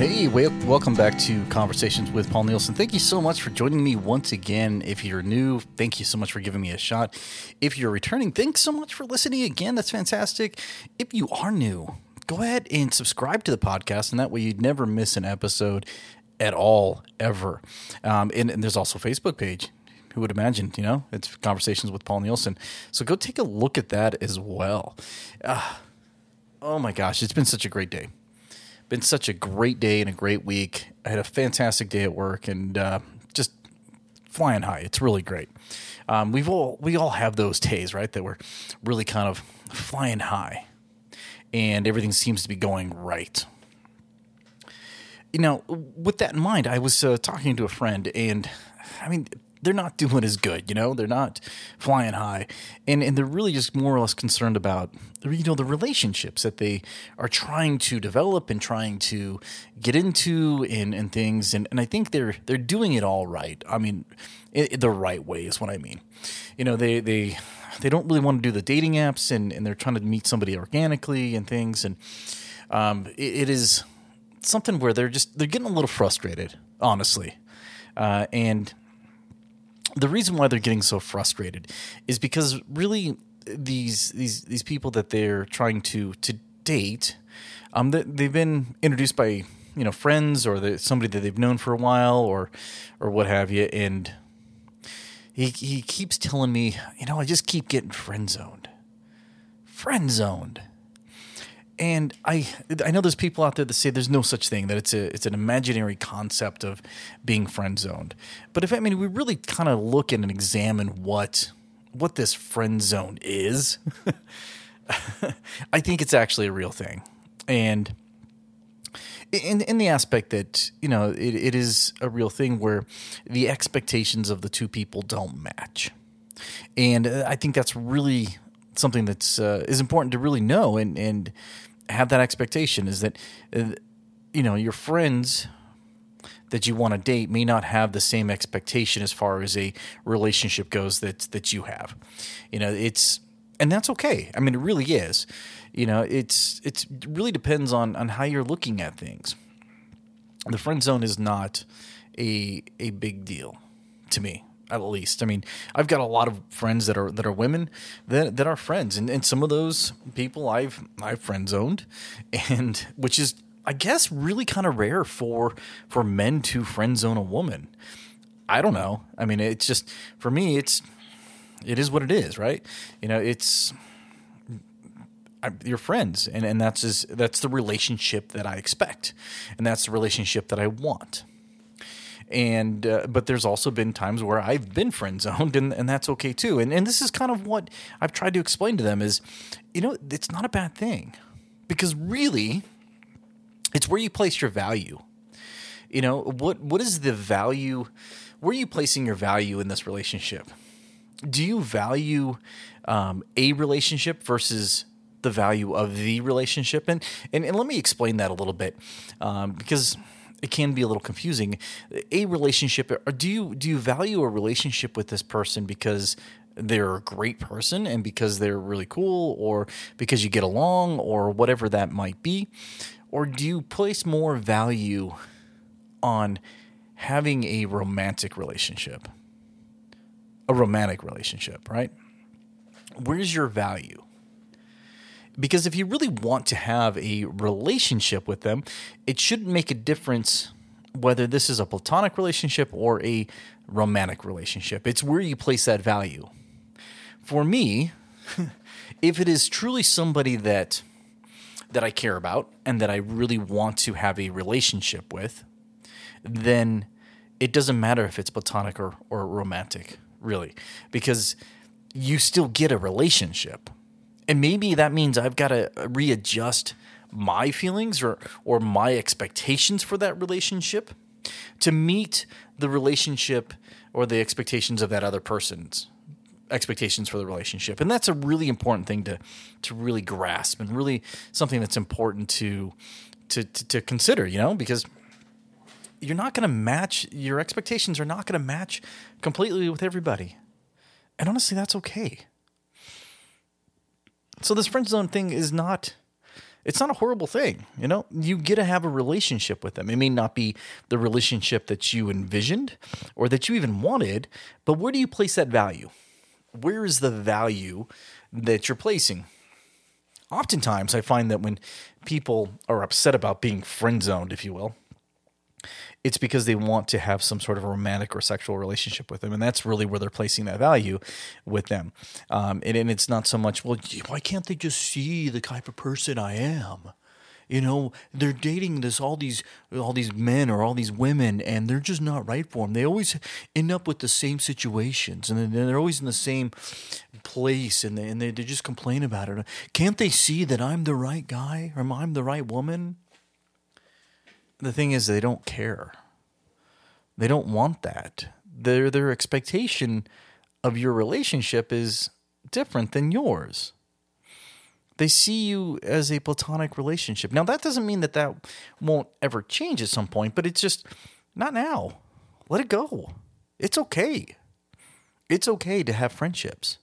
Hey, welcome back to Conversations with Paul Nielsen. Thank you so much for joining me once again. If you're new, thank you so much for giving me a shot. If you're returning, thanks so much for listening again. That's fantastic. If you are new, go ahead and subscribe to the podcast, and that way you'd never miss an episode at all, ever. Um, and, and there's also a Facebook page who would imagine, you know, it's conversations with Paul Nielsen. So go take a look at that as well. Uh, oh my gosh, it's been such a great day been such a great day and a great week. I had a fantastic day at work and uh, just flying high. It's really great. Um, we've all we all have those days, right? That we're really kind of flying high, and everything seems to be going right. You know, with that in mind, I was uh, talking to a friend, and I mean, they're not doing as good, you know, they're not flying high. And and they're really just more or less concerned about you know the relationships that they are trying to develop and trying to get into and, and things and, and I think they're they're doing it all right. I mean it, the right way is what I mean. You know, they they they don't really want to do the dating apps and, and they're trying to meet somebody organically and things and um, it, it is something where they're just they're getting a little frustrated, honestly. Uh, and the reason why they're getting so frustrated is because really these these these people that they're trying to to date, um, they've been introduced by you know friends or the, somebody that they've known for a while or or what have you, and he he keeps telling me, you know, I just keep getting friend zoned, friend zoned and I I know there's people out there that say there's no such thing that it's a it's an imaginary concept of being friend zoned. But if I mean we really kind of look at and examine what what this friend zone is, I think it's actually a real thing, and in in the aspect that you know it, it is a real thing where the expectations of the two people don't match, and I think that's really something that's uh, is important to really know. And and have that expectation is that uh, you know your friends that you want to date may not have the same expectation as far as a relationship goes that that you have. You know, it's and that's okay. I mean, it really is. You know, it's it's it really depends on on how you're looking at things. The friend zone is not a a big deal to me at least. I mean, I've got a lot of friends that are that are women that that are friends, and, and some of those people I've I've friend zoned, and which is I guess really kind of rare for for men to friend zone a woman. I don't know. I mean, it's just for me, it's it is what it is, right? You know, it's your friends, and and that's just, that's the relationship that I expect, and that's the relationship that I want and uh, but there's also been times where I've been friend zoned, and, and that's okay too. And and this is kind of what I've tried to explain to them is, you know, it's not a bad thing, because really, it's where you place your value. You know what what is the value? Where are you placing your value in this relationship? Do you value um, a relationship versus the value of the relationship? And, and and let me explain that a little bit um, because it can be a little confusing. A relationship, do you do you value a relationship with this person because they're a great person and because they're really cool, or because you get along, or whatever that might be, or do you place more value on having a romantic relationship? A romantic relationship, right? Where's your value? Because if you really want to have a relationship with them, it shouldn't make a difference whether this is a platonic relationship or a romantic relationship. It's where you place that value. For me, if it is truly somebody that that I care about and that I really want to have a relationship with, then it doesn't matter if it's platonic or, or romantic, really, because you still get a relationship. And maybe that means I've got to readjust my feelings or or my expectations for that relationship to meet the relationship or the expectations of that other person's expectations for the relationship. And that's a really important thing to to really grasp and really something that's important to to to, to consider, you know, because you're not going to match your expectations are not going to match completely with everybody. And honestly, that's okay. So this friend zone thing is not It's not a horrible thing, you know. You get to have a relationship with them. It may not be the relationship that you envisioned or that you even wanted, but where do you place that value? Where is the value that you're placing? Oftentimes, I find that when people are upset about being friend zoned, if you will, it's because they want to have some sort of romantic or sexual relationship with them, and that's really where they're placing that value with them. Um, and, and it's not so much, well, why can't they just see the type of person I am? You know, they're dating this all these all these men or all these women, and they're just not right for them. They always end up with the same situations, and they're always in the same place, and they, and they, they just complain about it. Can't they see that I'm the right guy or I'm the right woman? The thing is they don't care. They don't want that. Their their expectation of your relationship is different than yours. They see you as a platonic relationship. Now that doesn't mean that that won't ever change at some point, but it's just not now. Let it go. It's okay. It's okay to have friendships.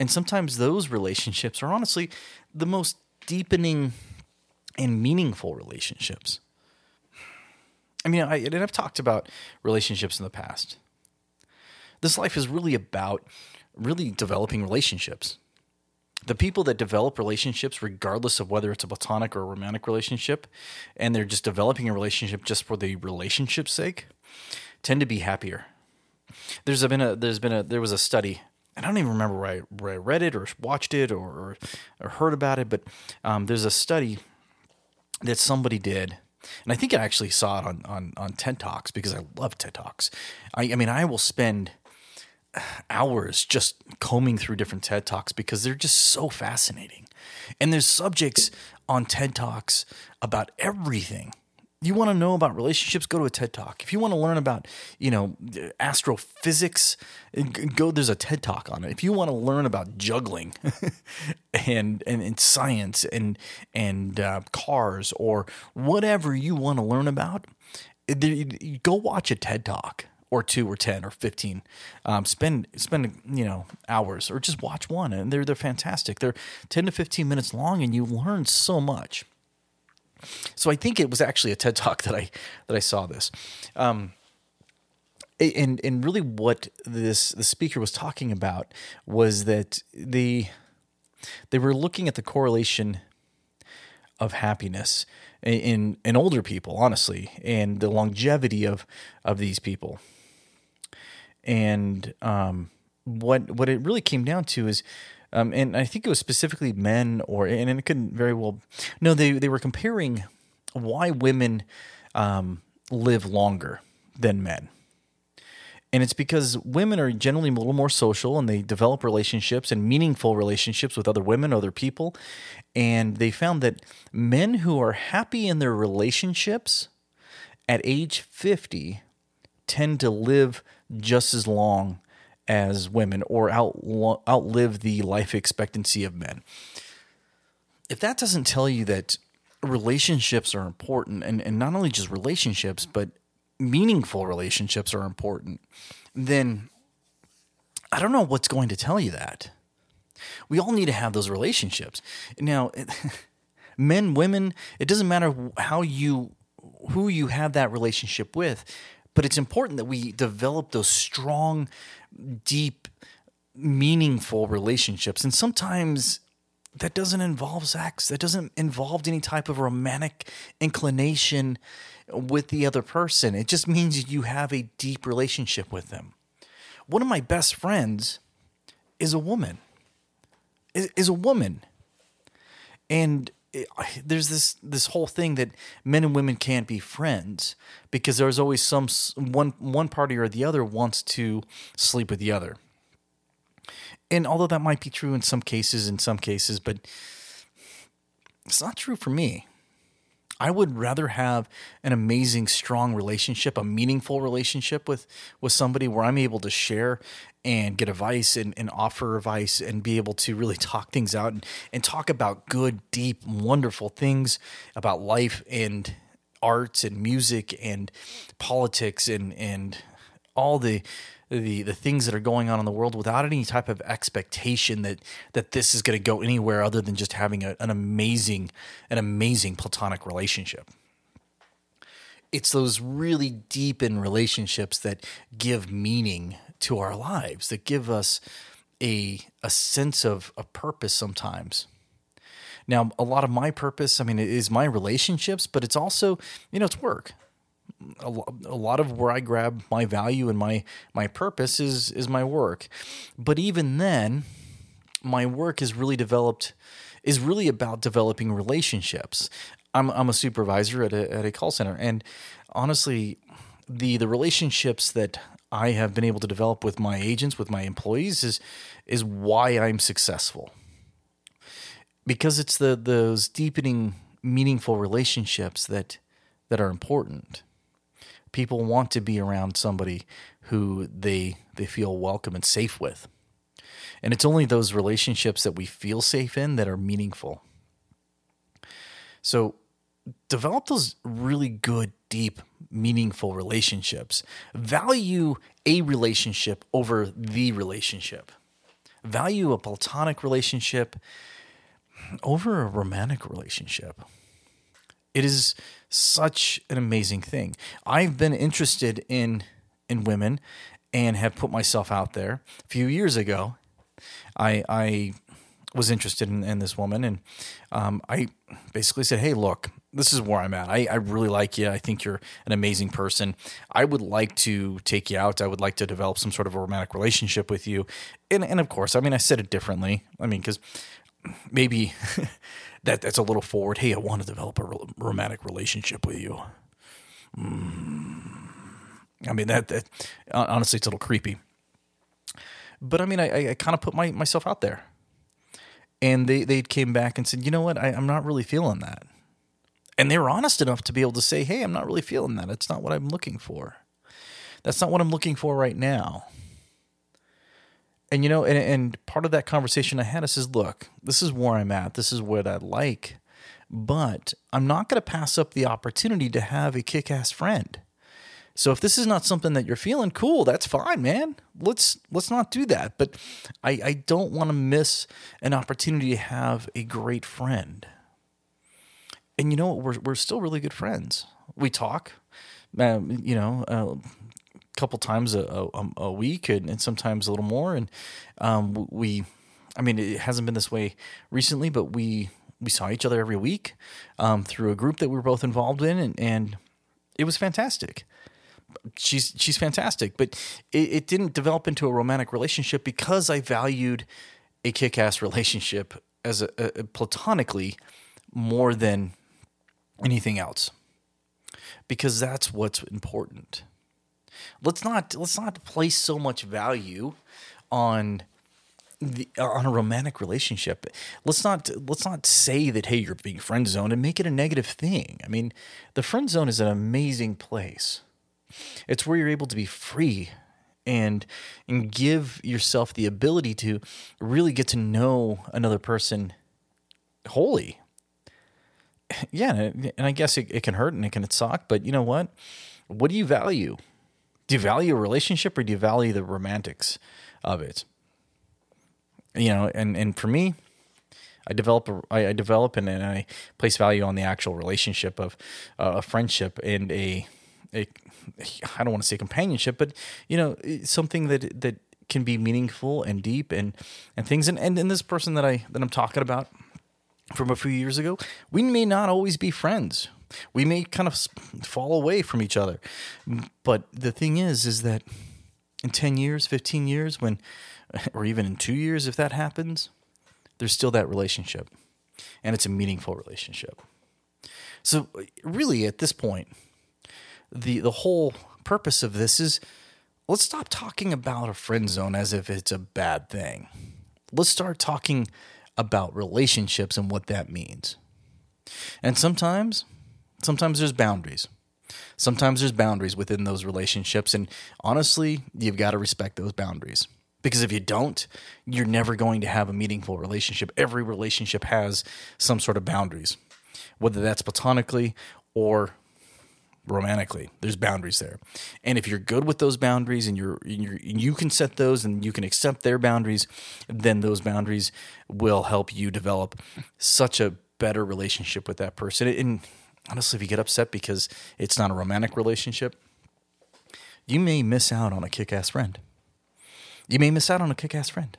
And sometimes those relationships are honestly the most deepening and meaningful relationships. I mean, I, and I've talked about relationships in the past. This life is really about really developing relationships. The people that develop relationships, regardless of whether it's a platonic or a romantic relationship, and they're just developing a relationship just for the relationship's sake, tend to be happier. There's been a there's been a there was a study I don't even remember where I, where I read it or watched it or, or, or heard about it, but um, there's a study that somebody did and I think I actually saw it on on on TED Talks because I love TED Talks. I, I mean, I will spend hours just combing through different TED Talks because they're just so fascinating. And there's subjects on TED Talks about everything you want to know about relationships, go to a TED Talk. If you want to learn about, you know, astrophysics, go. There's a TED Talk on it. If you want to learn about juggling, and, and and science and and uh, cars or whatever you want to learn about, go watch a TED Talk or two or ten or fifteen. Um, spend spend you know hours or just watch one, and they're they're fantastic. They're ten to fifteen minutes long, and you learn so much. So I think it was actually a TED talk that I that I saw this. Um, and and really what this the speaker was talking about was that the they were looking at the correlation of happiness in in older people honestly and the longevity of of these people and um, what what it really came down to is um, and I think it was specifically men, or and it couldn't very well. No, they they were comparing why women um, live longer than men. And it's because women are generally a little more social and they develop relationships and meaningful relationships with other women, other people. And they found that men who are happy in their relationships at age 50 tend to live just as long as women or out, outlive the life expectancy of men. If that doesn't tell you that relationships are important, and, and not only just relationships, but meaningful relationships are important, then I don't know what's going to tell you that. We all need to have those relationships. Now, men, women, it doesn't matter how you who you have that relationship with, but it's important that we develop those strong deep, meaningful relationships. And sometimes that doesn't involve sex, that doesn't involve any type of romantic inclination with the other person. It just means you have a deep relationship with them. One of my best friends is a woman. Is a woman. And there's this this whole thing that men and women can't be friends because there's always some one one party or the other wants to sleep with the other. And although that might be true in some cases, in some cases, but it's not true for me. I would rather have an amazing, strong relationship, a meaningful relationship with with somebody where I'm able to share and get advice and, and offer advice and be able to really talk things out and, and talk about good, deep, wonderful things about life and arts and music and politics and and all the the the things that are going on in the world without any type of expectation that that this is going to go anywhere other than just having a, an amazing an amazing platonic relationship. It's those really deep in relationships that give meaning to our lives that give us a a sense of a purpose sometimes. Now a lot of my purpose i mean is my relationships but it's also you know it's work a, lot of where I grab my value and my my purpose is is my work. But even then, my work is really developed is really about developing relationships. I'm I'm a supervisor at a at a call center, and honestly, the the relationships that I have been able to develop with my agents, with my employees, is is why I'm successful. Because it's the those deepening, meaningful relationships that that are important people want to be around somebody who they they feel welcome and safe with. And it's only those relationships that we feel safe in that are meaningful. So develop those really good, deep, meaningful relationships. Value a relationship over the relationship. Value a platonic relationship over a romantic relationship. It is such an amazing thing. I've been interested in in women and have put myself out there. A few years ago, I I was interested in, in this woman, and um, I basically said, "Hey, look, this is where I'm at. I, I really like you. I think you're an amazing person. I would like to take you out. I would like to develop some sort of a romantic relationship with you." And and of course, I mean, I said it differently. I mean, because maybe that that's a little forward. Hey, I want to develop a romantic relationship with you. Mm. I mean that, that honestly, it's a little creepy. But I mean, I, I kind of put my, myself out there, and they they came back and said, you know what, I, I'm not really feeling that, and they were honest enough to be able to say, hey, I'm not really feeling that. It's not what I'm looking for. That's not what I'm looking for right now. And you know, and, and part of that conversation I had is says, look, this is where I'm at. This is what I like, but I'm not going to pass up the opportunity to have a kick-ass friend. So if this is not something that you're feeling, cool, that's fine, man. Let's let's not do that. But I, I don't want to miss an opportunity to have a great friend. And you know what? We're we're still really good friends. We talk, um, you know, uh, couple times a, a, a week and, and, sometimes a little more. And um, we, I mean, it hasn't been this way recently, but we we saw each other every week um, through a group that we were both involved in, and, and it was fantastic. She's she's fantastic, but it, it didn't develop into a romantic relationship because I valued a kick-ass relationship as a, a platonically more than anything else because that's what's important let's not let's not place so much value on the, on a romantic relationship. Let's not let's not say that hey you're being friend zoned and make it a negative thing. I mean, the friend zone is an amazing place. It's where you're able to be free and and give yourself the ability to really get to know another person wholly. Yeah, and I guess it, it can hurt and it can suck, but you know what? What do you value? Do you value a relationship or do you value the romantics of it? You know, and and for me, I develop a, I, I develop and, and I place value on the actual relationship of uh, a friendship and a a I don't want to say companionship, but you know something that that can be meaningful and deep and and things. And and, and this person that I that I'm talking about from a few years ago, we may not always be friends we may kind of fall away from each other. But the thing is, is that in 10 years, 15 years, when, or even in two years, if that happens, there's still that relationship. And it's a meaningful relationship. So, really, at this point, the, the whole purpose of this is let's stop talking about a friend zone as if it's a bad thing. Let's start talking about relationships and what that means. And sometimes sometimes there's boundaries. Sometimes there's boundaries within those relationships. And honestly, you've got to respect those boundaries. Because if you don't, you're never going to have a meaningful relationship. Every relationship has some sort of boundaries, whether that's platonically or romantically. There's boundaries there. And if you're good with those boundaries and you're, you're you can set those and you can accept their boundaries, then those boundaries will help you develop such a better relationship with that person. And honestly, if you get upset because it's not a romantic relationship, you may miss out on a kick-ass friend. You may miss out on a kick-ass friend.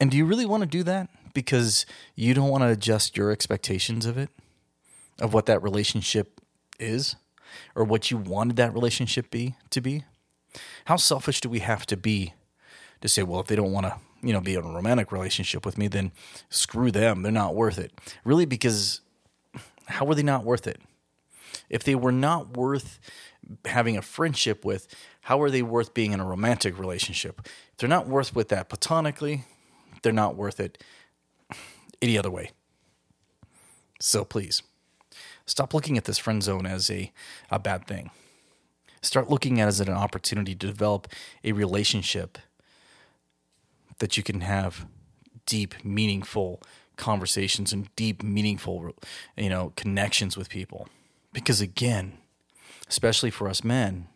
And do you really want to do that because you don't want to adjust your expectations of it? Of what that relationship is or what you wanted that relationship be to be? How selfish do we have to be to say, well, if they don't want to, you know, be in a romantic relationship with me, then screw them. They're not worth it. Really, because how were they not worth it? If they were not worth having a friendship with, how are they worth being in a romantic relationship? If they're not worth with that platonically, they're not worth it any other way. So please Stop looking at this friend zone as a, a bad thing. Start looking at it as an opportunity to develop a relationship that you can have deep, meaningful conversations and deep, meaningful, you know, connections with people. Because again, especially for us men,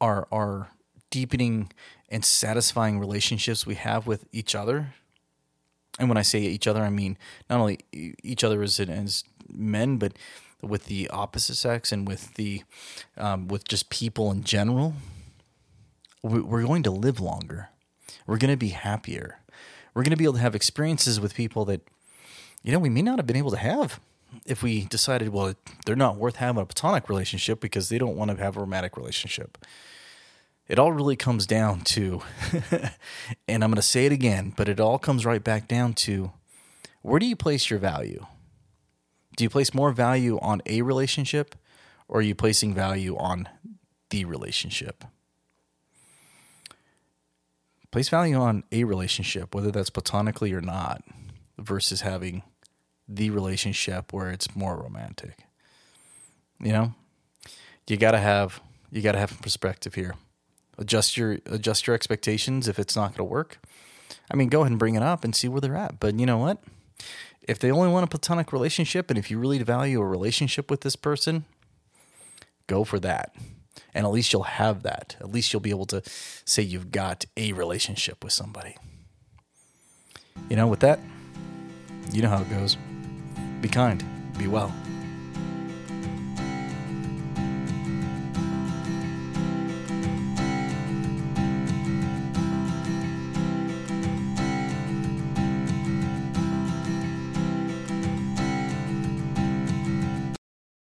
our our deepening and satisfying relationships we have with each other and when I say each other, I mean not only each other as, as men, but with the opposite sex and with the um, with just people in general, we're going to live longer. We're going to be happier. We're going to be able to have experiences with people that you know we may not have been able to have if we decided well they're not worth having a platonic relationship because they don't want to have a romantic relationship. It all really comes down to, and I'm going to say it again, but it all comes right back down to where do you place your value? Do you place more value on a relationship or are you placing value on the relationship? Place value on a relationship, whether that's platonically or not, versus having the relationship where it's more romantic. You know, you gotta have you gotta have perspective here. Adjust your adjust your expectations if it's not going to work. I mean, go ahead and bring it up and see where they're at. But you know what? if they only want a platonic relationship and if you really value a relationship with this person, go for that. And at least you'll have that. At least you'll be able to say you've got a relationship with somebody. You know, with that, you know how it goes. Be kind, be well.